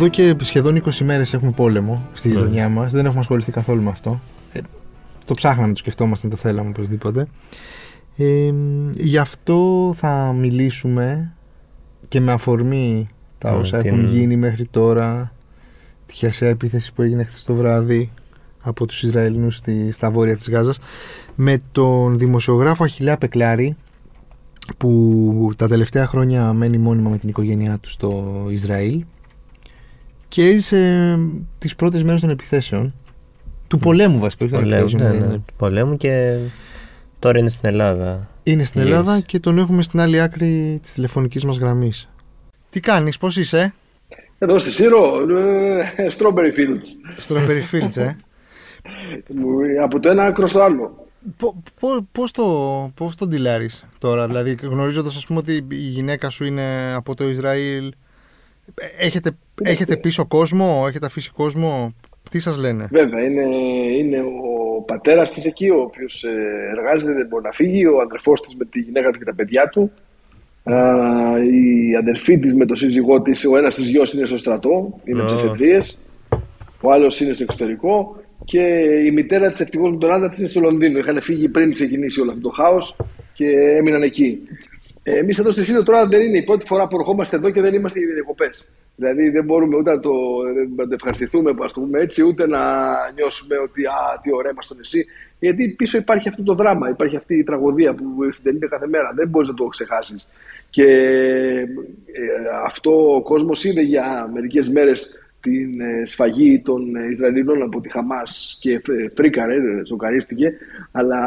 εδώ και σχεδόν 20 μέρες έχουμε πόλεμο στη Ναι. γειτονιά μας. Δεν έχουμε ασχοληθεί καθόλου με αυτό. Ε, το ψάχναμε, το σκεφτόμαστε, το θέλαμε οπωσδήποτε. Ε, γι' αυτό θα μιλήσουμε και με αφορμή τα Ναι, όσα την- έχουν γίνει μέχρι τώρα, τη χερσαία επίθεση που έγινε χθες το βράδυ από τους Ισραηλινούς στη, στα βόρεια της Γάζας, με τον δημοσιογράφο Αχιλιά Πεκλάρη, που τα τελευταία χρόνια μένει μόνιμα με την οικογένειά του στο Ισραήλ και έζησε τις πρώτες μέρες των επιθέσεων του πολέμου βασικά, όχι των Πολέμου, επιθέσεων. ναι, ναι. είναι. του πολέμου και τώρα είναι στην Ελλάδα. Είναι στην Γύρισε. Ελλάδα και τον έχουμε στην άλλη άκρη της τηλεφωνικής μας γραμμής. Τι κάνεις, πώς είσαι, Εδώ στη Σύρο, ε, Strawberry Fields. στο Fields, ε; Μου- Από το ένα άκρο στο άλλο. Πο- πο- πώς, το, πώς το ντυλάρεις τώρα, δηλαδή γνωρίζοντας ας πούμε ότι η γυναίκα σου είναι από το Ισραήλ ε, έχετε, έχετε πίσω κόσμο, έχετε αφήσει κόσμο, τι σας λένε; Βέβαια, είναι, είναι ο πατέρας της εκεί, ο οποίος εργάζεται, δεν μπορεί να φύγει. Ο αδερφός της με τη γυναίκα του και τα παιδιά του. Α, η αδερφή της με τον σύζυγό της, ο ένας της γιος είναι στο στρατό, είναι Α. oh. εφεδρείε. Ο άλλος είναι στο εξωτερικό. Και η μητέρα της, ευτυχώς με τον άντρα της, είναι στο Λονδίνο. Είχαν φύγει πριν ξεκινήσει όλο αυτό το χάος και έμειναν εκεί. Εμείς εδώ στη Σύρο τώρα δεν είναι η πρώτη φορά που ερχόμαστε εδώ και δεν είμαστε για διακοπές. Δηλαδή δεν μπορούμε ούτε να το, να το ευχαριστηθούμε, ας το πούμε έτσι, ούτε να νιώσουμε ότι α, τι ωραία είμαστε στο νησί. Γιατί πίσω υπάρχει αυτό το δράμα, υπάρχει αυτή η τραγωδία που συντελείται κάθε μέρα. Δεν μπορείς να το ξεχάσεις. Και ε, αυτό ο κόσμος είδε για μερικές μέρες την ε, σφαγή των ε, Ισραηλινών από τη Χαμάς και φρ- φρίκαρε, ε, σοκαρίστηκε, αλλά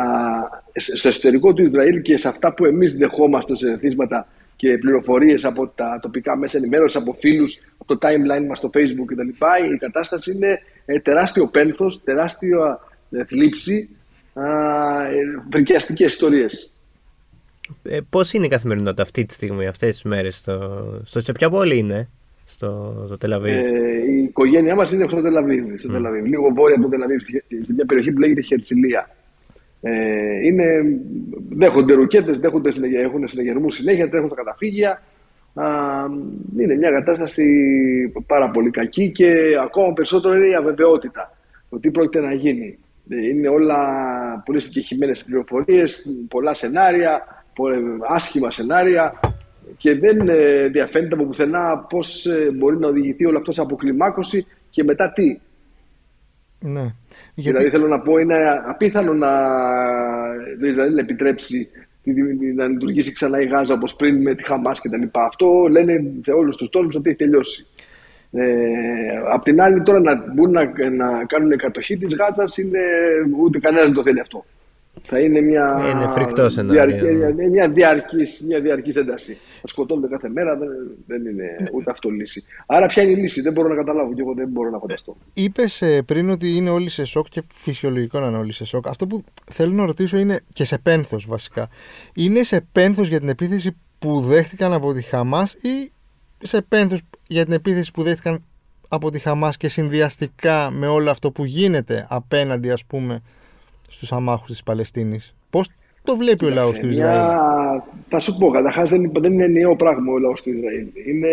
σ- στο εσωτερικό του Ισραήλ και σε αυτά που εμείς δεχόμαστε σε θύσματα και πληροφορίες από τα τοπικά μέσα ενημέρωσης, από φίλους, από το timeline μας στο facebook κτλ. Η κατάσταση είναι ε, τεράστιο πένθος, τεράστια ε, θλίψη, α, ε, φρικιαστικές ιστορίες. Ε, Πώς είναι η καθημερινότητα αυτή τη στιγμή, αυτές τις μέρες, στο, στο, σε ποια πόλη είναι, στο, στο Τελαβίβ. Ε, η οικογένειά μας είναι στο Τελαβίβ. Στο Τελαβίβ. Λίγο βόρεια από το Τελαβίβ, σε μια περιοχή που λέγεται Χερτσιλία. Ε, είναι, δέχονται ρουκέτε, δέχονται, συνεγε- έχουν συνεγερμού συνέχεια, τρέχουν στα καταφύγια. Α, είναι μια κατάσταση πάρα πολύ κακή και ακόμα περισσότερο είναι η αβεβαιότητα. Το τι πρόκειται να γίνει. Ε, Είναι όλα πολύ συγκεκριμένες πληροφορίες, πολλά σενάρια, πο- άσχημα σενάρια και δεν ε, διαφαίνεται από πουθενά πώς ε, μπορεί να οδηγηθεί όλο αυτός σε αποκλιμάκωση και μετά τι. Ναι. Δηλαδή θέλω να πω είναι απίθανο να το Ισραήλ επιτρέψει τη- τη- να λειτουργήσει ξανά η Γάζα όπως πριν με τη Χαμάς και τα λοιπά. Αυτό λένε σε όλους τους τόνους ότι έχει τελειώσει. Ε, απ' την άλλη τώρα να μπουν να, να κάνουν κατοχή της Γάζας είναι, ούτε κανένας δεν το θέλει αυτό. Θα είναι μια, Είναι φρικτός σενάριο. διαρκή- μια, μια, διαρκής, μια διαρκής ένταση. Θα σκοτώνονται κάθε μέρα, δεν, δεν είναι ούτε αυτό λύση. Άρα ποια είναι η λύση, δεν μπορώ να καταλάβω και εγώ δεν μπορώ να φανταστώ. Είπες πριν ότι είναι όλοι σε σοκ και φυσιολογικό να είναι όλοι σε σοκ. Αυτό που θέλω να ρωτήσω είναι και σε πένθος βασικά. Είναι σε πένθος για την επίθεση που δέχτηκαν από τη Χαμάς ή σε πένθος για την επίθεση που δέχτηκαν από τη Χαμάς και συνδυαστικά με όλο αυτό που γίνεται απέναντι, ας πούμε, στους αμάχους της Παλαιστίνης. Πώς το βλέπει ο λαός του Ισραήλ; Μια... Θα σου πω, καταρχάς δεν, δεν είναι νέο πράγμα ο λαός του Ισραήλ. Είναι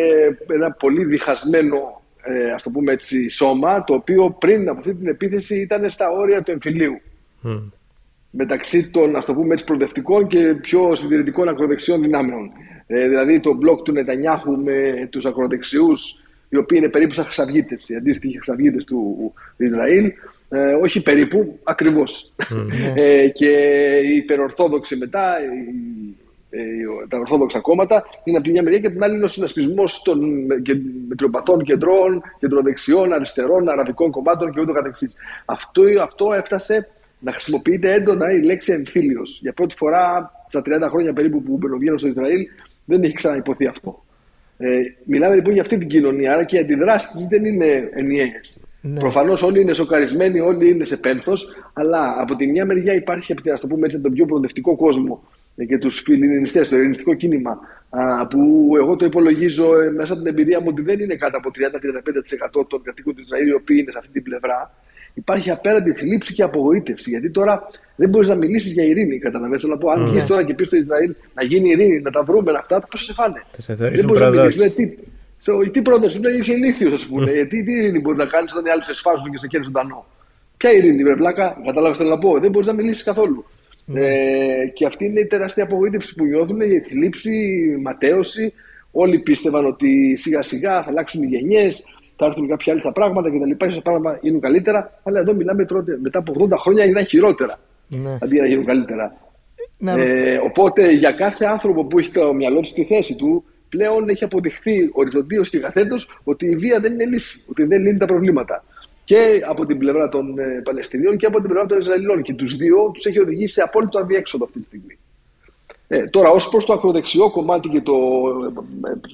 ένα πολύ διχασμένο, ε, ας το πούμε έτσι, σώμα, το οποίο πριν από αυτή την επίθεση ήταν στα όρια του εμφυλίου. Μμ. Μεταξύ των, ας το πούμε έτσι, προοδευτικών και πιο συντηρητικών ακροδεξιών δυνάμεων. Ε, δηλαδή το μπλοκ του Νετανιάχου με τους ακροδεξιούς, οι οποίοι είναι περίπου σαν χρυσαυγίτες, οι αντίστοιχοι χρυσαυγίτες του Ισραήλ, ε, όχι περίπου, ακριβώς. ε, και οι υπερορθόδοξοι μετά, οι, ε, τα ορθόδοξα κόμματα, είναι από τη μια μεριά και από την άλλη είναι ο συνασπισμός των και- μετριοπαθών κεντρών, κεντροδεξιών, αριστερών, αραβικών κομμάτων και ούτω καθεξής. Αυτό, αυτό έφτασε να χρησιμοποιείται έντονα η λέξη εμφύλιος. Για πρώτη φορά στα 30 χρόνια περίπου που μπαινοβγαίνω στο Ισραήλ δεν έχει ξαναυποθεί αυτό. Ε, μιλάμε λοιπόν για αυτή την κοινωνία, άρα και οι αντιδράσεις της δεν είναι ενιαίες. Ναι. Προφανώς όλοι είναι σοκαρισμένοι, όλοι είναι σε πένθος, αλλά από τη μια μεριά υπάρχει, από την- ας το πούμε έτσι, τον πιο προοδευτικό κόσμο ε, και τους φιλινιστέ, το ειρηνιστικό κίνημα, α, που εγώ το υπολογίζω ε, μέσα από την εμπειρία μου ότι δεν είναι κάτω από 30-35% των κατοίκων του Ισραήλ οι οποίοι είναι σε αυτή την πλευρά. Υπάρχει απέραντη θλίψη και απογοήτευση. Γιατί τώρα δεν μπορείς να μιλήσεις για ειρήνη. Καταλαβαίνετε. Θέλω να πω, αν βγεις τώρα και πεις στο Ισραήλ να γίνει ειρήνη, να τα βρούμε, να αυτά, θα σε φάνε. Θα σε Δεν θεωρήσουν μπορείς να μιλήσεις. Προδότη. Λέει, τι, So, τι πρώτο σου λέει, είσαι ηλίθιος, ας πούμε. Γιατί τι ειρήνη μπορεί να κάνεις όταν οι άλλοι σε σφάζουν και σε κέρδη ζωντανό. Ποια ειρήνη, βρε πλάκα, κατάλαβες τι να πω. Δεν μπορείς να μιλήσεις καθόλου. Ναι. Ε, και αυτή είναι η τεράστια απογοήτευση που νιώθουν, η θλίψη, η ματέωση. Όλοι πίστευαν ότι σιγά σιγά θα αλλάξουν οι γενιές, θα έρθουν κάποια άλλα πράγματα κτλ. Ίσως τα πράγματα γίνουν καλύτερα. Αλλά εδώ μιλάμε τώρα, μετά από 80 χρόνια είναι χειρότερα. Ναι. Αντί να γίνουν καλύτερα. Ναι. Ε, οπότε για κάθε άνθρωπο που έχει το μυαλό του στη θέση του, πλέον έχει αποδειχθεί οριζοντίως και καθέτος ότι η βία δεν είναι λύση, ότι δεν λύνει τα προβλήματα. Και από την πλευρά των ε, Παλαιστινίων και από την πλευρά των Ισραηλινών. Και τους δύο τους έχει οδηγήσει σε απόλυτο αδιέξοδο αυτή τη στιγμή. Ε, τώρα, ως προς το ακροδεξιό κομμάτι και το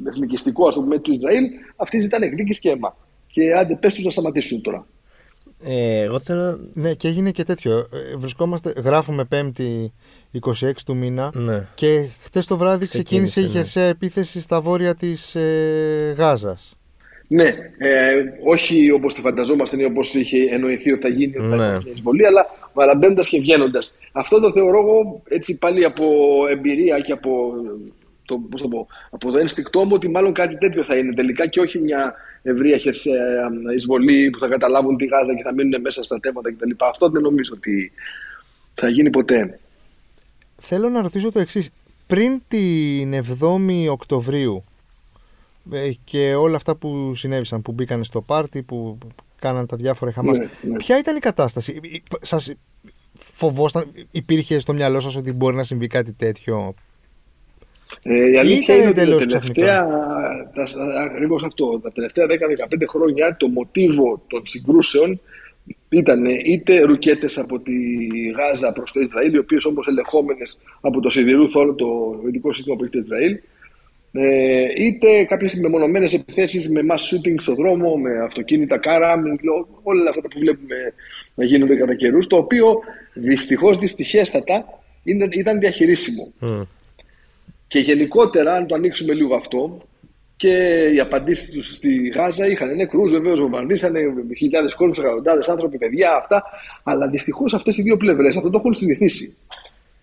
ε, εθνικιστικό ας πούμε, του Ισραήλ, αυτοί ζητάνε εκδίκηση και αίμα. Και άντε, πες τους να σταματήσουν τώρα. Ε, εγώ θέλω... Ναι, και έγινε και τέτοιο. Ε, βρισκόμαστε, γράφουμε Πέμπτη 26 του μήνα ναι. και χτες το βράδυ ξεκίνησε, η χερσαία ναι. επίθεση στα βόρεια της ε, Γάζας. Ναι, ε, όχι όπως το φανταζόμαστε ή όπως είχε εννοηθεί ότι θα γίνει ναι. θα εισβολή, αλλά παραμπαίνοντας και βγαίνοντας. Αυτό το θεωρώ εγώ έτσι πάλι από εμπειρία και από το, πώς το, πω, από το ένστικτό μου ότι μάλλον κάτι τέτοιο θα είναι τελικά και όχι μια ευρεία χερσαία εισβολή που θα καταλάβουν τη Γάζα και θα μείνουν μέσα στα τέματα κτλ. Αυτό δεν νομίζω ότι θα γίνει ποτέ. Θέλω να ρωτήσω το εξής. Πριν την 7η Οκτωβρίου ε, και όλα αυτά που συνέβησαν, που μπήκαν στο πάρτι, που κάναν τα διάφορα χαμάς, ναι, ναι. ποια ήταν η κατάσταση; Σας φοβόσταν, υπήρχε στο μυαλό σας ότι μπορεί να συμβεί κάτι τέτοιο; Ε, η αλήθεια είναι ότι τα τελευταία, ακριβώς αυτό, τα τελευταία 10-15 χρόνια το μοτίβο των συγκρούσεων ήταν είτε ρουκέτες από τη Γάζα προς το Ισραήλ, οι οποίες όμως ελεγχόμενες από το σιδηρού θόλο, το ειδικό σύστημα που έχει το Ισραήλ, ε, είτε κάποιες μεμονωμένες επιθέσεις με mass shooting στο δρόμο, με αυτοκίνητα, κάρα, όλα αυτά που βλέπουμε να γίνονται κατά καιρούς, το οποίο δυστυχώς, δυστυχέστατα ήταν διαχειρίσιμο. Και γενικότερα, αν το ανοίξουμε λίγο αυτό, και οι απαντήσεις τους στη Γάζα είχαν νεκρού, βεβαίως βομβαρδίσανε χιλιάδες κόσμου, εκατοντάδες άνθρωποι, παιδιά, αυτά. Αλλά δυστυχώς αυτές οι δύο πλευρές αυτό το έχουν συνηθίσει.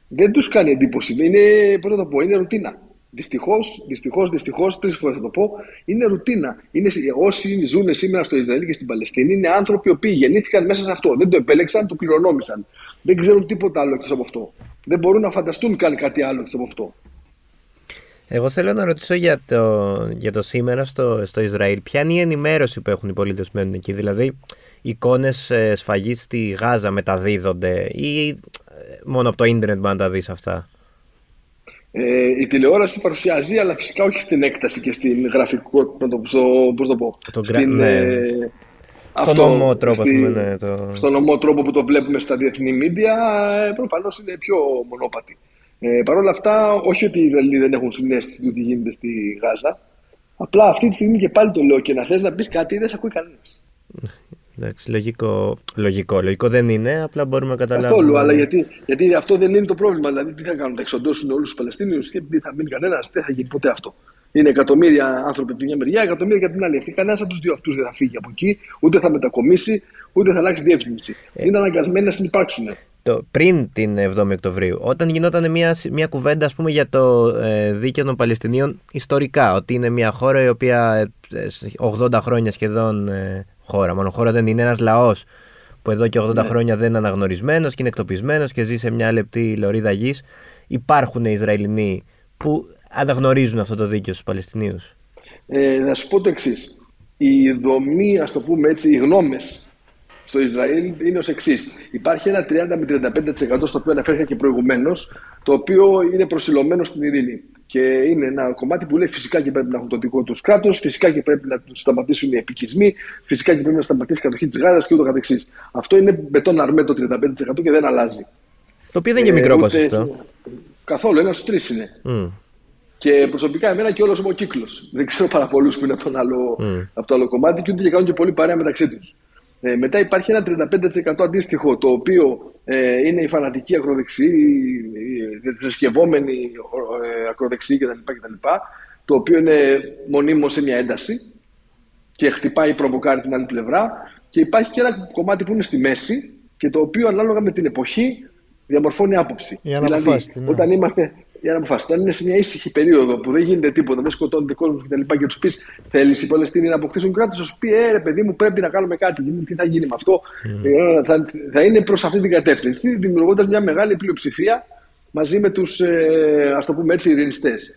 Δεν τους κάνει εντύπωση. Είναι, πώς να το πω, είναι ρουτίνα. Δυστυχώς, δυστυχώς, δυστυχώς, τρεις φορές θα το πω, είναι ρουτίνα. Είναι, όσοι ζουν σήμερα στο Ισραήλ και στην Παλαιστίνη είναι άνθρωποι οι οποίοι γεννήθηκαν μέσα σε αυτό. Δεν το επέλεξαν, το κληρονόμησαν. Δεν ξέρουν τίποτα άλλο εκτός από αυτό. Δεν μπορούν να φανταστούν καν κάτι άλλο εκτός από αυτό. Εγώ θέλω να ρωτήσω για το, για το σήμερα στο, στο Ισραήλ. Ποια είναι η ενημέρωση που έχουν οι πολίτες που μένουν εκεί, Δηλαδή, εικόνες σφαγής στη Γάζα μεταδίδονται ή ε, μόνο από το ίντερνετ μπορεί να τα δεις αυτά; Ε, η τηλεόραση παρουσιάζει, αλλά φυσικά όχι στην έκταση και στην γραφικότητα. Πώς το πω. Το στην, ναι. ε, στον νομό τρόπο, στη, ναι, το... Στον νομό τρόπο που το βλέπουμε στα διεθνή μίντια, ε, προφανώς είναι πιο μονόπατη. Ε, Παρ' όλα αυτά, όχι ότι οι Ισραηλοί δεν έχουν συνέστηση του τι γίνεται στη Γάζα. Απλά αυτή τη στιγμή και πάλι το λέω και να θες να πεις κάτι, δεν σε ακούει κανένας. Εντάξει, λογικό, λογικό. Λογικό δεν είναι, απλά μπορούμε να καταλάβουμε. Καθόλου, αλλά γιατί, γιατί αυτό δεν είναι το πρόβλημα. Δηλαδή, τι θα κάνουν, θα εξοντώσουν όλους τους Παλαιστίνιους και δεν θα μείνει κανένας, δεν θα γίνει ποτέ αυτό. Είναι εκατομμύρια άνθρωποι από τη μια μεριά, εκατομμύρια για την άλλη. Αυτή κανένας από τους δύο αυτούς δεν θα φύγει από εκεί, ούτε θα μετακομίσει, ούτε θα αλλάξει διεύθυνση. Ε. Είναι αναγκασμένοι να συνεπάρξουν το, πριν την 7η Οκτωβρίου, όταν γινόταν μια, μια κουβέντα ας πούμε, για το ε, δίκαιο των Παλαιστινίων ιστορικά, ότι είναι μια χώρα η οποία 80 ε, χρόνια σχεδόν ε, χώρα, μόνο χώρα δεν είναι ένας λαός που εδώ και 80 ναι. χρόνια δεν είναι αναγνωρισμένος και είναι εκτοπισμένος και ζει σε μια λεπτή λωρίδα γης. Υπάρχουν Ισραηλινοί που αναγνωρίζουν αυτό το δίκαιο στους Παλαιστινίους; Ε, να σου πω το εξής. Η δομή, ας το πούμε έτσι, οι γνώμες στο Ισραήλ είναι ως εξής. Υπάρχει ένα 30 με 35% στο οποίο αναφέρθηκα και προηγουμένως, το οποίο είναι προσιλωμένο στην ειρήνη. Και είναι ένα κομμάτι που λέει φυσικά και πρέπει να έχουν το δικό τους κράτος, φυσικά και πρέπει να τους σταματήσουν οι επικισμοί, φυσικά και πρέπει να σταματήσει η κατοχή της Γάζας και ούτω καθεξής. Αυτό είναι μπετόν αρμέ το 35% και δεν αλλάζει. Το οποίο δεν είναι ε, μικρό ποσοστό. Καθόλου, ένα στους τρεις είναι. Mm. Και προσωπικά εμένα και όλος μου ο κύκλος. Δεν ξέρω πάρα πολλούς που είναι από, τον άλλο, mm. από το άλλο κομμάτι και ούτε και κάνουν και πολύ παρέα μεταξύ τους. Ε, μετά υπάρχει ένα 35% αντίστοιχο, το οποίο ε, είναι η φανατική ακροδεξή, η θρησκευόμενη ε, ακροδεξή κτλ, κτλ. Το οποίο είναι μονίμως σε μια ένταση και χτυπάει προβοκάρει την άλλη πλευρά. Και υπάρχει και ένα κομμάτι που είναι στη μέση και το οποίο ανάλογα με την εποχή διαμορφώνει άποψη. δηλαδή, ναι. όταν, είμαστε, για να αποφασίσουν. Αν είναι σε μια ήσυχη περίοδο που δεν γίνεται τίποτα, δεν σκοτώνεται κόσμο κτλ. Και, και τους πεις θέλεις οι Παλαιστίνοι να αποκτήσουν κράτος, θα σου πει ε, ρε παιδί μου, πρέπει να κάνουμε κάτι. Τι θα γίνει με αυτό; Mm. Ε, θα, θα είναι προς αυτή την κατεύθυνση, δημιουργώντας μια μεγάλη πλειοψηφία μαζί με τους, ε, ας το πούμε έτσι, ειρηνιστές.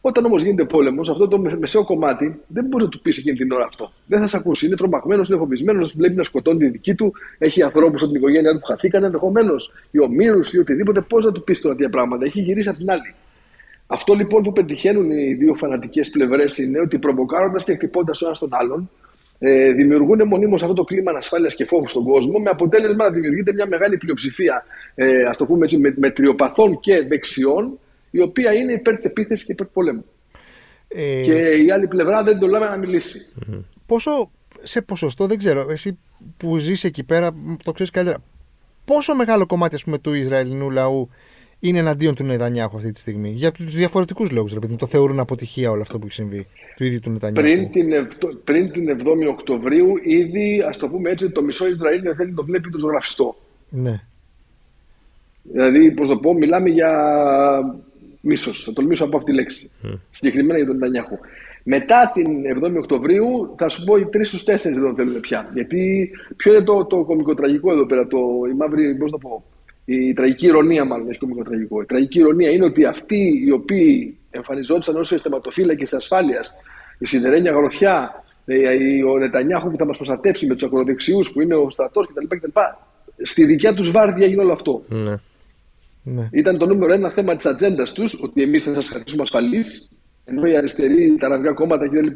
Όταν όμως γίνεται πόλεμος, αυτό το μεσαίο κομμάτι δεν μπορεί να του πεις εκείνη την ώρα αυτό. Δεν θα σε ακούσει. Είναι τρομαγμένος, είναι φοβισμένος, βλέπει να σκοτώνει τη δική του, έχει ανθρώπους από την οικογένειά του που χαθήκαν ενδεχομένως, ή ομήρους ή οτιδήποτε. Πώς να του πεις τώρα τέτοια πράγματα. Έχει γυρίσει από την άλλη. Αυτό λοιπόν που πετυχαίνουν οι δύο φανατικές πλευρές είναι ότι προβοκάροντας και χτυπώντας ο ένας τον άλλον, ε, δημιουργούν μονίμως αυτό το κλίμα ανασφάλειας και φόβου στον κόσμο, με αποτέλεσμα να δημιουργείται μια μεγάλη πλειοψηφία, ε, ας το πούμε έτσι, με, με τριοπαθών και δεξιών, η οποία είναι υπέρ τη επίθεση και υπέρ του πολέμου. Ε... Και η άλλη πλευρά δεν το λέμε να μιλήσει. Πόσο, σε ποσοστό, δεν ξέρω, εσύ που ζεις εκεί πέρα, το ξέρεις καλύτερα. Πόσο μεγάλο κομμάτι ας πούμε, του Ισραηλινού λαού είναι εναντίον του Νετανιάχου αυτή τη στιγμή; Για τους διαφορετικούς λόγους, δηλαδή. Το θεωρούν αποτυχία όλο αυτό που έχει συμβεί του ίδιου του Νετανιάχου. Πριν την, πριν την 7η Οκτωβρίου, ήδη, ας το πούμε έτσι, το μισό Ισραήλ δεν θέλει να το βλέπει το ζωγραφιστό. Ναι. Δηλαδή, πώς το πω, μιλάμε για μίσος. Θα τολμήσω από αυτή τη λέξη. Mm. Συγκεκριμένα για τον Νετανιάχου. Μετά την 7η Οκτωβρίου, θα σου πω οι τρεις στους τέσσερις δεν τον θέλουν πια. Γιατί ποιο είναι το, το κομικοτραγικό εδώ πέρα, το, η μαύρη, πώς το πω, η τραγική ηρωνία, μάλλον, έχει κομικοτραγικό. Η τραγική ηρωνία είναι ότι αυτοί οι οποίοι εμφανιζόντουσαν ως αισθηματοφύλακες ασφάλειας, η σιδερένια γροθιά, ε, ο Νετανιάχου που θα μας προστατεύσει με τους ακροδεξιούς που είναι ο στρατός κτλ. Στη δικιά τους βάρδια έγινε όλο αυτό. Ναι. Ναι. Ήταν το νούμερο ένα θέμα της ατζέντας τους ότι εμείς θα σας κρατήσουμε ασφαλείς. Ενώ οι αριστεροί, τα αραβικά κόμματα κτλ.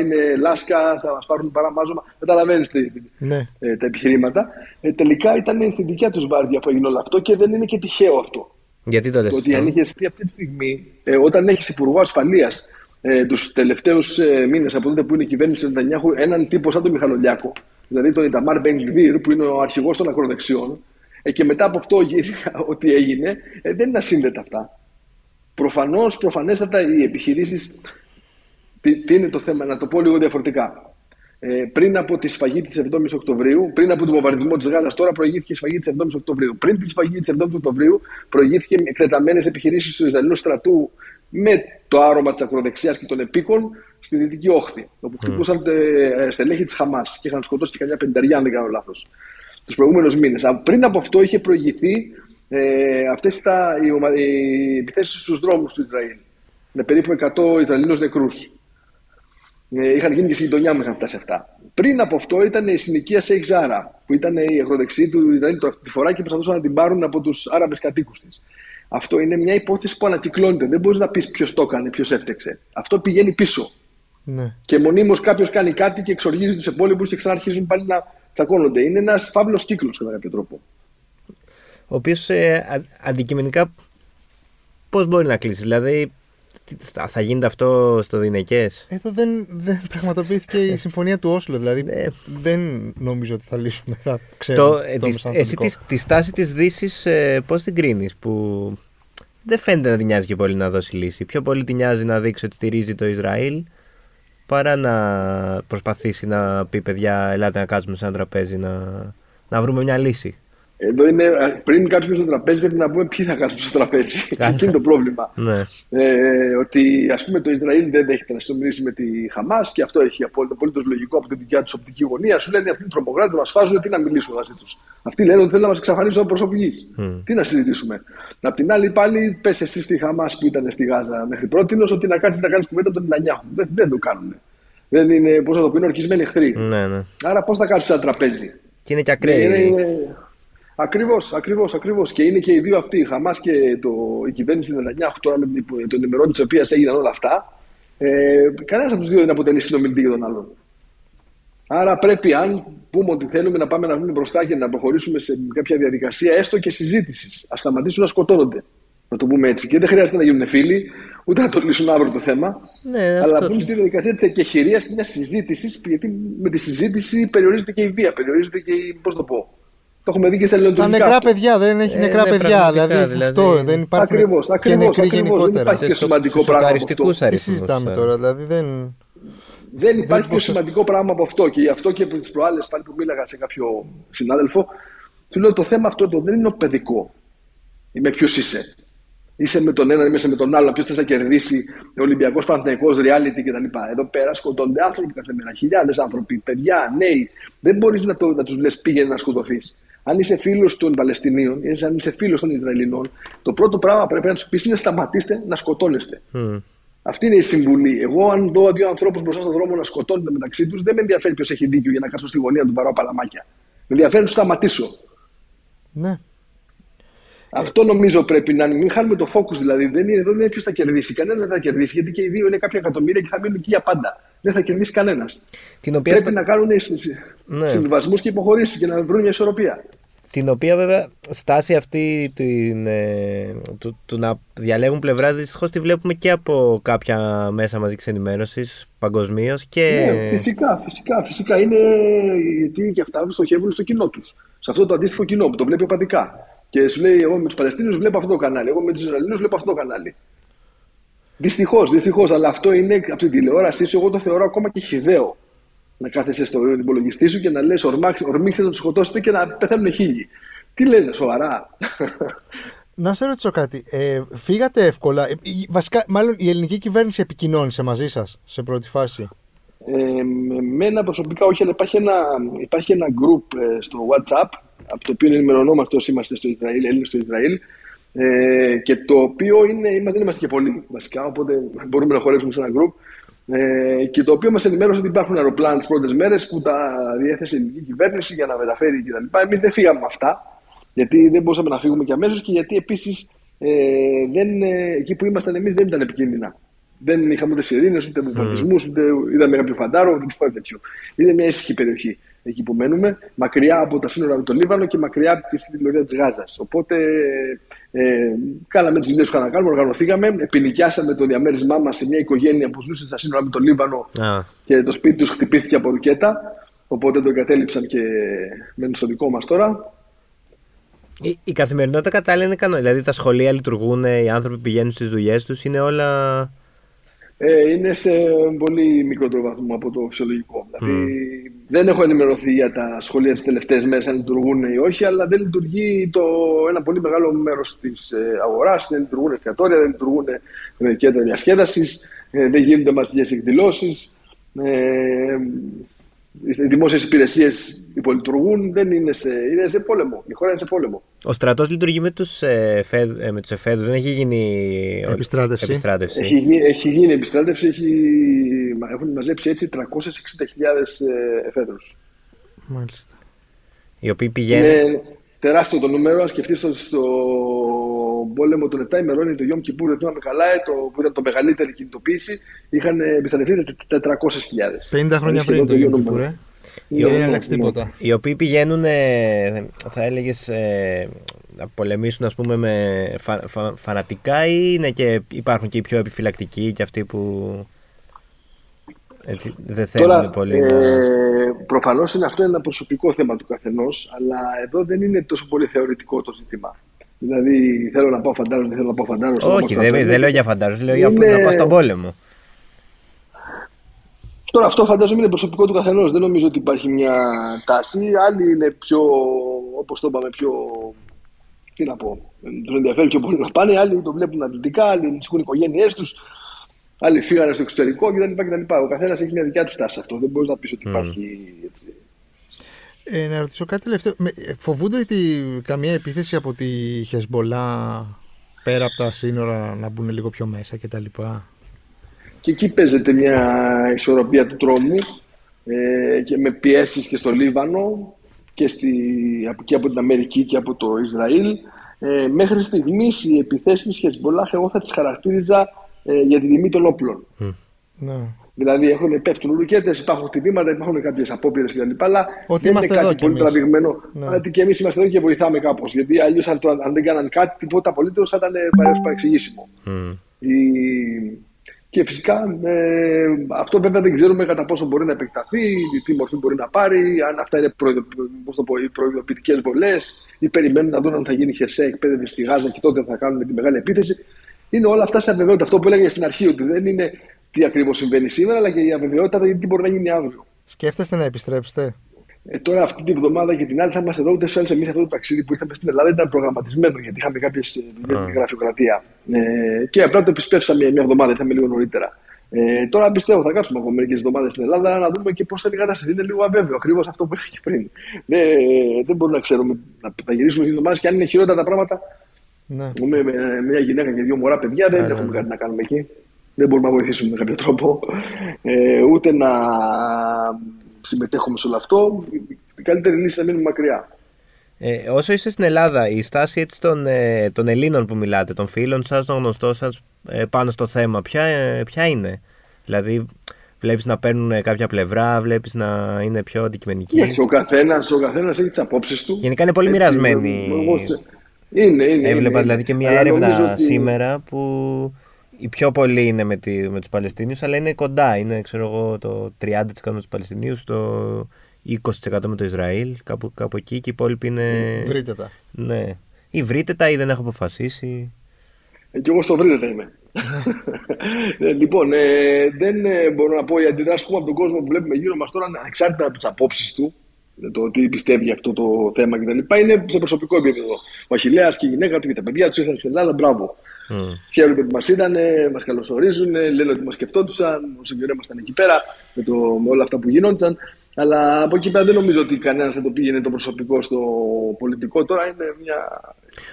είναι λάσκα, θα μας πάρουν παραμάζωμα. Καταλαβαίνεις ναι. ε, τα επιχειρήματα. Ε, τελικά ήταν στη δικιά τους βάρδια που έγινε όλο αυτό και δεν είναι και τυχαίο αυτό. Γιατί το λες. Το ότι αν είχες αυτή τη στιγμή, ε, όταν έχεις υπουργό ασφαλείας ε, τους τελευταίους ε, μήνες από τότε που είναι η κυβέρνηση του Νετανιάχου, έναν τύπο σαν τον Μιχαλολιάκο, δηλαδή τον Ιταμάρ Μπενγκβίρ, που είναι ο αρχηγός των ακροδεξιών, ε, και μετά από αυτό ό,τι έγινε, ε, δεν είναι ασύνδετα αυτά. Προφανώς, προφανέστατα οι επιχειρήσεις. Τι, τι, είναι το θέμα, να το πω λίγο διαφορετικά. Ε, πριν από τη σφαγή της 7η Οκτωβρίου, πριν από τον βομβαρδισμό της Γάζα, τώρα προηγήθηκε η σφαγή της 7η Οκτωβρίου. Πριν τη σφαγή της 7η Οκτωβρίου, προηγήθηκε εκτεταμένες επιχειρήσεις του Ισραηλινού στρατού με το άρωμα της ακροδεξιάς και των επίκων στη Δυτική Όχθη, όπου χτυπούσαν mm. στελέχη της Χαμάς και είχαν σκοτώσει και καμιά πενταριά, αν δεν κάνω λάθος τους προηγούμενους μήνες. Πριν από αυτό είχε προηγηθεί ε, αυτές οι, οι επιθέσεις στους δρόμους του Ισραήλ. Με περίπου 100 Ισραηλινούς νεκρούς. Ε, είχαν γίνει και στη γειτονιά μου είχαν φτάσει αυτά. Πριν από αυτό ήταν η συνοικία Σέιχ Ζάρα, που ήταν η αγροδεξή του Ισραήλ τη φορά και προσπαθούσαν να την πάρουν από τους Άραβες κατοίκους της. Αυτό είναι μια υπόθεση που ανακυκλώνεται. Δεν μπορείς να πεις ποιος το έκανε, ποιος έφτεξε. Αυτό πηγαίνει πίσω. Ναι. Και μονίμως κάποιος κάνει κάτι και εξοργίζει τους υπόλοιπου και ξαναρχίζουν πάλι να τσακώνονται. Είναι ένας φαύλος κύκλος κατά κάποιο τρόπο. Ο οποίος ε, αντικειμενικά πώς μπορεί να κλείσει, Δηλαδή θα γίνεται αυτό στο Δινεκές; Εδώ δεν, δεν πραγματοποιήθηκε η συμφωνία του Όσλο. Δηλαδή ναι. δεν νομίζω ότι θα λύσουμε. Θα ξέρουμε, το, το, τη, εσύ τη, τη στάση της Δύσης ε, πώς την κρίνεις, που δεν φαίνεται να την νοιάζει και πολύ να δώσει λύση. Πιο πολύ την νοιάζει να δείξει ότι στηρίζει το Ισραήλ παρά να προσπαθήσει να πει παιδιά, ελάτε να κάτσουμε σε ένα τραπέζι να, να βρούμε μια λύση. Εδώ είναι, πριν κάτσουμε στο τραπέζι, πρέπει να πούμε ποιοι θα κάτσουμε στο τραπέζι. Αυτό είναι το πρόβλημα. Ναι. Ε, ότι ας πούμε το Ισραήλ δεν δέχεται να συνομιλήσει με τη Χαμάς και αυτό έχει απόλυτο λογικό από την δικιά τους οπτική γωνία. Σου λένε αυτοί οι τρομοκράτες μας φάζουν, τι να μιλήσουμε μαζί τους. Αυτοί λένε ότι θέλουν να μας εξαφανίσουν από προσωπικής. Mm. Τι να συζητήσουμε. Απ' την άλλη, πάλι πες εσύ στη Χαμάς που ήταν στη Γάζα μέχρι πρώτη, ότι να κάτσεις να κάνεις κουβέντα με τον Νανιάχου. Δεν, δεν το κάνουν. Δεν είναι, πώς να το πω, είναι ορκισμένοι εχθροί. Ναι, ναι. Άρα πώς θα κάτσουν σε ένα τραπέζι. Και είναι και ακραίοι. Είναι, είναι... Ακριβώς, ακριβώς, ακριβώς. Και είναι και οι δύο αυτοί, η Χαμάς και το, η κυβέρνηση Νετανιάχου, τώρα με τον ενημερώνει της οποίας έγιναν όλα αυτά. Ε, Κανένας από τους δύο δεν αποτελεί συνομιλητή για τον άλλον. Άρα πρέπει, αν πούμε ότι θέλουμε να πάμε να βγούμε μπροστά και να προχωρήσουμε σε κάποια διαδικασία έστω και συζήτησης, ας σταματήσουν να σκοτώνονται. Να το πούμε έτσι. Και δεν χρειάζεται να γίνουν φίλοι, ούτε να το λύσουν αύριο το θέμα. Ναι, αλλά να μπουν στη διαδικασία της εκεχηρίας και μιας συζήτησης, γιατί με τη συζήτηση περιορίζεται και η βία, περιορίζεται και η. Πώς το πω. Το έχουμε δει και στα ελληνικά. Τα νεκρά παιδιά, δεν έχει ε, νεκρά ναι, παιδιά. Δηλαδή, δηλαδή, αυτό δεν υπάρχει. Ακριβώς, και νεκροί γενικότερα. Δεν υπάρχει και σημαντικό πράγμα. Αυτό. Τι συζητάμε τώρα, δηλαδή δεν. Δεν υπάρχει πιο σημαντικό πράγμα από αυτό. Και γι' αυτό και από τις προάλλες πάλι που μίλαγα σε κάποιο συνάδελφο, του λέω το θέμα αυτό το δεν είναι ο παιδικό. Είμαι ποιος είσαι. Είσαι με τον έναν, είσαι με τον άλλο. Ποιος θες να κερδίσει, Ολυμπιακός Παναθυναϊκό, reality κτλ. Εδώ πέρα σκοτώνται άνθρωποι κάθε μέρα. Χιλιάδες άνθρωποι, παιδιά, νέοι. Δεν μπορείς να, να τους λες πήγαινε να σκοτωθείς. Αν είσαι φίλος των Παλαιστινίων, αν είσαι φίλος των Ισραηλινών, το πρώτο πράγμα πρέπει να τους πεις είναι σταματήστε να σκοτώνεστε. Mm. Αυτή είναι η συμβουλή. Εγώ, αν δω δύο ανθρώπους μπροστά στον δρόμο να σκοτώνονται μεταξύ τους, δεν με ενδιαφέρει ποιος έχει δίκιο για να κάτσω στη γωνία του παράω παλαμάκια. Με ενδιαφέρει να τους σταματήσω. Ναι. Αυτό νομίζω πρέπει να είναι. Μην χάνουμε το focus δηλαδή. Δεν είναι, δεν είναι ποιος θα κερδίσει. Κανένας δεν θα κερδίσει γιατί και οι δύο είναι κάποια εκατομμύρια και θα μείνουν εκεί για πάντα. Δεν θα κερδίσει κανένας. Πρέπει στα... να κάνουν ναι. συμβιβασμού και υποχωρήσεις και να βρουν μια ισορροπία. Την οποία βέβαια στάση αυτή την, ε, του, του, να διαλέγουν πλευρά δυστυχώς τη βλέπουμε και από κάποια μέσα μαζικής ενημέρωσης παγκοσμίως. Και... Ναι, φυσικά, φυσικά, φυσικά. Είναι γιατί και αυτά στοχεύουν στο κοινό τους. Σε αυτό το αντίστοιχο κοινό που το βλέπει οπαδικά. Και σου λέει: Εγώ με τους Παλαιστίνους βλέπω αυτό το κανάλι. Εγώ με τους Ισραηλινούς βλέπω αυτό το κανάλι. Δυστυχώς, δυστυχώς. Αλλά αυτό είναι από την τηλεόρασή σου. Εγώ το θεωρώ ακόμα και χιδαίο. Να κάθεσαι στο υπολογιστή σου και να λες: Ορμήξτε να τους σκοτώσετε και να πεθαίνουν χίλιοι. Τι λες, σοβαρά. Να σε ρωτήσω κάτι. Ε, φύγατε εύκολα. Ε, βασικά, μάλλον η ελληνική κυβέρνηση επικοινώνησε μαζί σας σε πρώτη φάση; Ε, με μένα προσωπικά όχι, αλλά υπάρχει ένα, υπάρχει ένα group ε, στο WhatsApp από το οποίο ενημερωνόμαστε όσοι είμαστε στο Ισραήλ, Έλληνες στο Ισραήλ. Ε, και το οποίο είναι, δεν είμαστε και πολλοί βασικά, οπότε μπορούμε να χωρέσουμε σε ένα group. Ε, και το οποίο μας ενημέρωσε ότι υπάρχουν αεροπλάνα τι πρώτες μέρες που τα διέθεσε η ελληνική κυβέρνηση για να μεταφέρει κτλ. Εμείς δεν φύγαμε με αυτά, γιατί δεν μπορούσαμε να φύγουμε και αμέσως και γιατί επίσης ε, ε, εκεί που ήμασταν εμείς δεν ήταν επικίνδυνα. Δεν είχαμε ούτε σιρήνες, ούτε βομβαρδισμούς, mm. ούτε είδαμε κάποιο φαντάρο, ούτε τίποτα τέτοιο. Είναι μια ήσυχη περιοχή εκεί που μένουμε, μακριά από τα σύνορα με το Λίβανο και μακριά από τη λωρίδα της Γάζας. Οπότε ε, κάναμε τις δουλειές που είχαμε να κάνουμε, οργανωθήκαμε, επινοικιάσαμε το διαμέρισμά μας σε μια οικογένεια που ζούσε στα σύνορα με το Λίβανο και το σπίτι τους χτυπήθηκε από ρουκέτα. Οπότε το εγκατέλειψαν και μένουν στο δικό μας τώρα. Η, η καθημερινότητα κατάλληλα είναι κανόνα. Δηλαδή τα σχολεία λειτουργούν, οι άνθρωποι πηγαίνουν στις δουλειές τους, είναι όλα ε, είναι σε πολύ μικρότερο βαθμό από το φυσιολογικό. Mm. Δηλαδή, δεν έχω ενημερωθεί για τα σχολεία τις τελευταίες μέρες αν λειτουργούν ή όχι, αλλά δεν λειτουργεί το, ένα πολύ μεγάλο μέρος της ε, αγοράς. Δεν λειτουργούν εστιατόρια, δεν λειτουργούν ε, κέντρα διασκέδασης, ε, δεν γίνονται μαζικές εκδηλώσεις. Ε, οι δημόσιες υπηρεσίες υπολειτουργούν, δεν είναι σε, είναι σε πόλεμο. Η χώρα είναι σε πόλεμο. Ο στρατός λειτουργεί με τους ε, ε τους εφέδρου, δεν έχει γίνει επιστράτευση. επιστράτευση. Έχει, γίνει, έχει γίνει επιστράτευση, έχει, έχουν μαζέψει έτσι 360.000 ε, εφέδρους. Μάλιστα. Οι οποίοι πηγαίνουν. Είναι τεράστιο το νούμερο. Αν σκεφτείς στο, στο πόλεμο των 7 ημερών, το Γιώμ Κιπούρ, δεν θυμάμαι καλά, το, που ήταν το μεγαλύτερη κινητοποίηση, είχαν επιστρατευτεί 400.000. 50 χρόνια πριν το Γιώμ Κιπούρ, ε. Δεν άλλαξε τίποτα. Οι οποίοι πηγαίνουν, θα έλεγες, ε, να πολεμήσουν ας πούμε με φα, φα, φανατικά ή είναι και υπάρχουν και οι πιο επιφυλακτικοί και αυτοί που έτσι, δεν θέλουν Τώρα, πολύ ε, να... Προφανώς είναι αυτό ένα προσωπικό θέμα του καθενός αλλά εδώ δεν είναι τόσο πολύ θεωρητικό το ζήτημα. Δηλαδή θέλω να πάω φαντάρο, δεν θέλω να πάω φαντάρο. Όχι, δεν, δεν λέω για φαντάρο, λέω για να πάω στον πόλεμο. Τώρα αυτό φαντάζομαι είναι προσωπικό του καθενός. Δεν νομίζω ότι υπάρχει μια τάση. Άλλοι είναι πιο, όπως το είπαμε, πιο. Τι να πω, τους ενδιαφέρει πιο πολύ να πάνε. Άλλοι το βλέπουν αρνητικά, άλλοι ανησυχούν οι οικογένειές τους. Άλλοι φύγανε στο εξωτερικό κτλ. Ο καθένας έχει μια δικιά του τάση αυτό. Δεν μπορείς να πεις ότι υπάρχει. Έτσι. Ε, να ρωτήσω κάτι τελευταίο. Φοβούνται ότι καμία επίθεση από τη Χεσμολά πέρα από τα σύνορα να μπουν λίγο πιο μέσα κτλ. Και εκεί παίζεται μια ισορροπία του τρόμου ε, και με πιέσεις και στο Λίβανο και, στη, και από την Αμερική και από το Ισραήλ. Ε, μέχρι στιγμής οι επιθέσεις της Χεσμολάχ εγώ θα τις χαρακτήριζα ε, για την τιμή των όπλων. Mm. Ναι. Δηλαδή έχουν πέφτουν ρουκέτε, υπάρχουν χτυπήματα, υπάρχουν κάποιες απόπειρες κτλ. Αλλά Ότι δεν είναι κάτι πολύ τραβηγμένο. Ναι. Αλλά και εμείς είμαστε εδώ και βοηθάμε κάπως. Γιατί αλλιώς αν, αν, δεν κάναν κάτι, τίποτα απολύτως θα ήταν παρεξηγήσιμο. Mm. Η, και φυσικά ε, αυτό βέβαια δεν ξέρουμε κατά πόσο μπορεί να επεκταθεί, τι μορφή μπορεί να πάρει, αν αυτά είναι προειδοποιητικές βολές ή περιμένουν να δουν αν θα γίνει χερσαία εκπαίδευση στη Γάζα και τότε θα κάνουν τη μεγάλη επίθεση. Είναι όλα αυτά σε αβεβαιότητα. Αυτό που έλεγα στην αρχή, ότι δεν είναι τι ακριβώς συμβαίνει σήμερα, αλλά και η αβεβαιότητα γιατί τι μπορεί να γίνει αύριο. Σκέφτεστε να επιστρέψετε; Ε, τώρα αυτή τη βδομάδα και την άλλη θα είμαστε εδώ. Ούτε σε εμείς αυτό το ταξίδι που ήρθαμε στην Ελλάδα ήταν προγραμματισμένο γιατί είχαμε κάποιες δουλειές με γραφειοκρατία. Ε, και απλά το επισπεύσαμε μια εβδομάδα, ήρθαμε λίγο νωρίτερα. Ε, τώρα πιστεύω θα κάτσουμε ακόμα μερικές εβδομάδες στην Ελλάδα να δούμε και πώς θα είναι η κατάσταση. Είναι λίγο αβέβαιο. Ακριβώς αυτό που έλεγε πριν. Ναι, δεν μπορούμε να ξέρουμε. Να, θα γυρίσουμε δύο εβδομάδες και αν είναι χειρότερα τα πράγματα. Ναι. Με, με, μια γυναίκα και δύο μωρά παιδιά δεν ναι, έχουμε ναι. κάτι να κάνουμε εκεί. Δεν μπορούμε να βοηθήσουμε με κάποιο τρόπο. Ε, ούτε να συμμετέχουμε σε όλο αυτό. Η καλύτερη λύση είναι να μείνουμε μακριά. Ε, όσο είστε στην Ελλάδα, η στάση έτσι των, ε, των Ελλήνων που μιλάτε, των φίλων σας, των γνωστών σας ε, πάνω στο θέμα, ποια, ε, ποια είναι; Δηλαδή, βλέπεις να παίρνουν κάποια πλευρά, βλέπεις να είναι πιο αντικειμενικοί; ο καθένας ο καθένας έχει τις απόψεις του. Γενικά είναι πολύ μοιρασμένοι. Είναι, είναι. Έβλεπα είναι, δηλαδή και μια έρευνα ότι... σήμερα που οι πιο πολλοί είναι με, τη, με τους Παλαιστίνιους αλλά είναι κοντά. Είναι ξέρω εγώ το 30% με τους Παλαιστινίους, το 20% με το Ισραήλ, κάπου, κάπου εκεί και οι υπόλοιποι είναι... Βρείτε Ναι. Ή βρείτε τα ή δεν έχω αποφασίσει. Ε, και εγώ στο βρείτε είμαι. ε, λοιπόν, ε, δεν ε, μπορώ να πω οι αντιδράσεις που από τον κόσμο που βλέπουμε γύρω μας τώρα, ανεξάρτητα από τις απόψεις του, το τι πιστεύει για αυτό το θέμα κτλ. είναι σε προσωπικό επίπεδο. Ο Αχηλέα και η γυναίκα του και τα παιδιά τους ήρθαν στην Ελλάδα, μπράβο. Mm. Χαίρονται που μας είδαν, μας καλωσορίζουν, λένε ότι μας σκεφτόντουσαν όσο καιρό ήμασταν εκεί πέρα με, το, με όλα αυτά που γινόντουσαν. Αλλά από εκεί πέρα δεν νομίζω ότι κανένας θα το πήγαινε το προσωπικό στο πολιτικό. Τώρα είναι μια.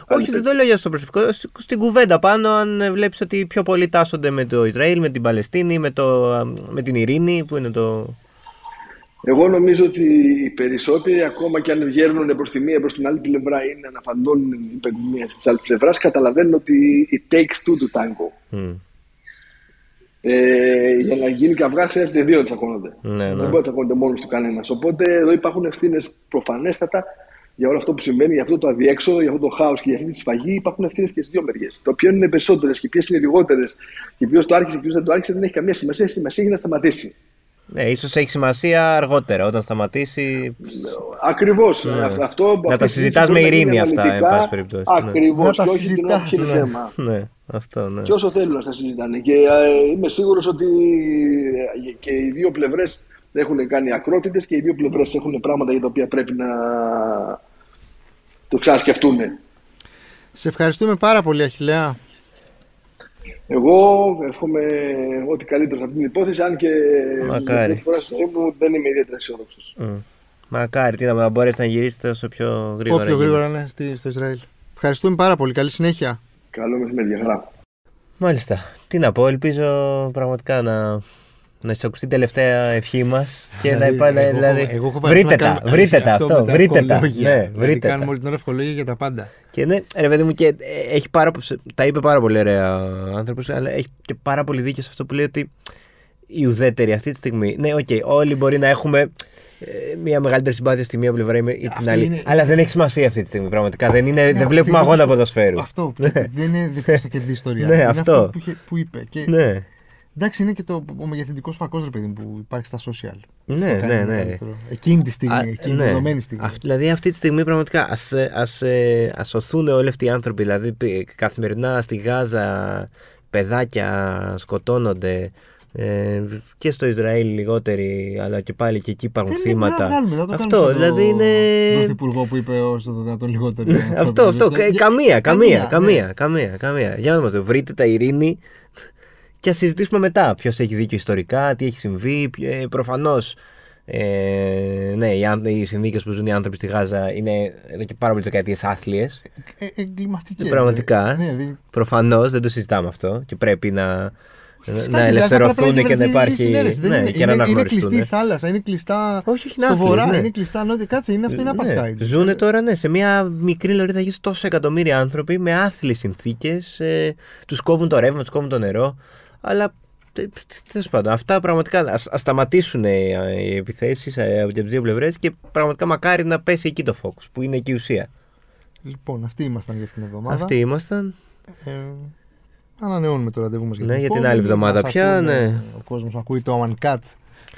Όχι, δεν το λέω για στο προσωπικό. Στην κουβέντα πάνω, αν βλέπεις ότι πιο πολλοί τάσσονται με το Ισραήλ, με την Παλαιστίνη, με, το, με την Ειρήνη, που είναι το. Εγώ νομίζω ότι οι περισσότεροι, ακόμα και αν βγαίνουν προς τη μία προς την άλλη πλευρά ή να αναφαντώνουν υπέρ τη μία της άλλης πλευράς, καταλαβαίνουν ότι it takes two to tango. Mm. Ε, για να γίνει καυγά χρειάζεται δύο να τσακώνονται. Ναι, ναι. Δεν μπορεί να τσακώνονται μόνος του κανένας. Οπότε εδώ υπάρχουν ευθύνες προφανέστατα για όλο αυτό που σημαίνει, για αυτό το αδιέξοδο, για αυτό το χάος και για αυτή τη σφαγή. Υπάρχουν ευθύνες και στις δύο μεριές. Το ποιο είναι περισσότερες και ποιες είναι λιγότερες και ποιος το άρχισε και ποιος δεν το άρχισε δεν έχει καμία σημασία. Σημασία έχει να σταματήσει. Ναι, ίσως έχει σημασία αργότερα όταν σταματήσει. Ακριβώς. Ναι. Αυτό, να τα συζητάς με ειρήνη αυτά, εν πάση περιπτώσει. Ακριβώς. Ναι. Και όχι την θέμα. Ναι. Αυτό, ναι. Και όσο θέλουν να τα συζητάνε. Και ε, είμαι σίγουρος ότι ε, και οι δύο πλευρές έχουν κάνει ακρότητες και οι δύο πλευρές έχουν πράγματα για τα οποία πρέπει να το ξανασκεφτούν. Σε ευχαριστούμε πάρα πολύ, Αχιλέα. Εγώ εύχομαι ό,τι καλύτερο σε αυτή την υπόθεση, αν και Μακάρι. φορά στη ζωή μου δεν είμαι ιδιαίτερα αισιόδοξος. Mm. Μακάρι, τι να μπορέσετε να γυρίσετε όσο πιο γρήγορα. Όσο πιο γρήγορα, ναι, στο Ισραήλ. Ευχαριστούμε πάρα πολύ. Καλή συνέχεια. Καλό μεσημέρι, χαρά. Μάλιστα. Τι να πω, ελπίζω πραγματικά να να σα ακουστεί η τελευταία ευχή μας και να υπάρχει. Δηλαδή, εγώ βρείτε τα, βρείτε τα αυτό. Βρείτε τα. Ναι, βρείτε κάνουμε όλη την ώρα ευχολόγια για τα πάντα. Και ναι, ρε παιδί μου, και έχει πάρα, τα είπε πάρα πολύ ωραία ο άνθρωπος, αλλά έχει και πάρα πολύ δίκιο σε αυτό που λέει ότι η ουδέτερη αυτή τη στιγμή. Ναι, OK, okay, όλοι μπορεί να έχουμε ε, μια μεγαλύτερη συμπάθεια στη μία πλευρά ή την άλλη. Είναι... Αλλά δεν έχει σημασία αυτή τη στιγμή. Πραγματικά δεν, είναι, ναι, δεν βλέπουμε αγώνα ποδοσφαίρου. Αυτό. Ναι. Δεν είναι δεν και ιστορία. Ναι, είναι αυτό. αυτό που, που είπε. Και... Ναι. Εντάξει, είναι και το, ο μεγεθυντικός φακός ρε παιδί που υπάρχει στα social. Ναι, ναι, ναι. Εκείνη τη στιγμή, Α, εκείνη ναι. τη δεδομένη στιγμή. Α, δηλαδή αυτή τη στιγμή πραγματικά ας ας, ε, ας σωθούν όλοι αυτοί οι άνθρωποι. Δηλαδή καθημερινά στη Γάζα παιδάκια σκοτώνονται. Ε, και στο Ισραήλ λιγότεροι, αλλά και πάλι και εκεί υπάρχουν δεν θύματα. Βγάλουμε, το αυτό, δηλαδή το, είναι. Τον υπουργό που είπε όσο το δυνατόν λιγότερο. αυτό, αυτό. Καμία, καμία, καμία, καμία, καμία. Για να μα βρείτε τα ειρήνη και ας συζητήσουμε μετά ποιος έχει δίκιο ιστορικά, τι έχει συμβεί. Ε, Προφανώς ε, ναι, οι, οι συνθήκες που ζουν οι άνθρωποι στη Γάζα είναι εδώ και πάρα πολλές δεκαετίες άθλιες. Ε, ε, Εγκληματικές. Πραγματικά. Ναι, ναι, Προφανώς δεν το συζητάμε αυτό και πρέπει να, να ελευθερωθούν και να υπάρχει. Ναι, και να είναι κλειστή η θάλασσα, είναι κλειστά. Όχι, όχι, στο βορρά, ναι. είναι κλειστά νότια. Κάτσε, είναι αυτό, είναι ναι. Ζούνε τώρα ναι, σε μια μικρή λωρίδα γύρω τόσο εκατομμύρια άνθρωποι με άθλιες συνθήκες. Ε, τους κόβουν το ρεύμα, τους κόβουν το νερό. Αλλά τέλος πάντων, αυτά πραγματικά ας σταματήσουν οι επιθέσεις ε, από τις δύο πλευρές και πραγματικά μακάρι να πέσει εκεί το φόκο που είναι εκεί η ουσία. Λοιπόν, αυτοί ήμασταν για την εβδομάδα. Αυτοί ήμασταν. Ε, ανανεώνουμε το ραντεβού μας για, ναι, για την άλλη εβδομάδα πια. Ναι. Ο κόσμος ακούει το One Cut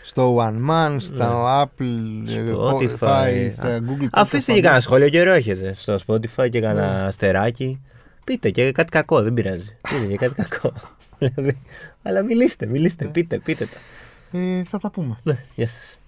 στο One Man, στο ναι. Apple, Spotify, στα Google Αφήστε και κανένα σχόλιο καιρό έχετε στο Spotify και κανένα ναι. στεράκι. Πείτε και κάτι κακό, δεν πειράζει. Πείτε και κάτι κακό. δηλαδή, αλλά μιλήστε, μιλήστε, ναι. πείτε, πείτε τα. Ε, θα τα πούμε. Ναι, γεια σας.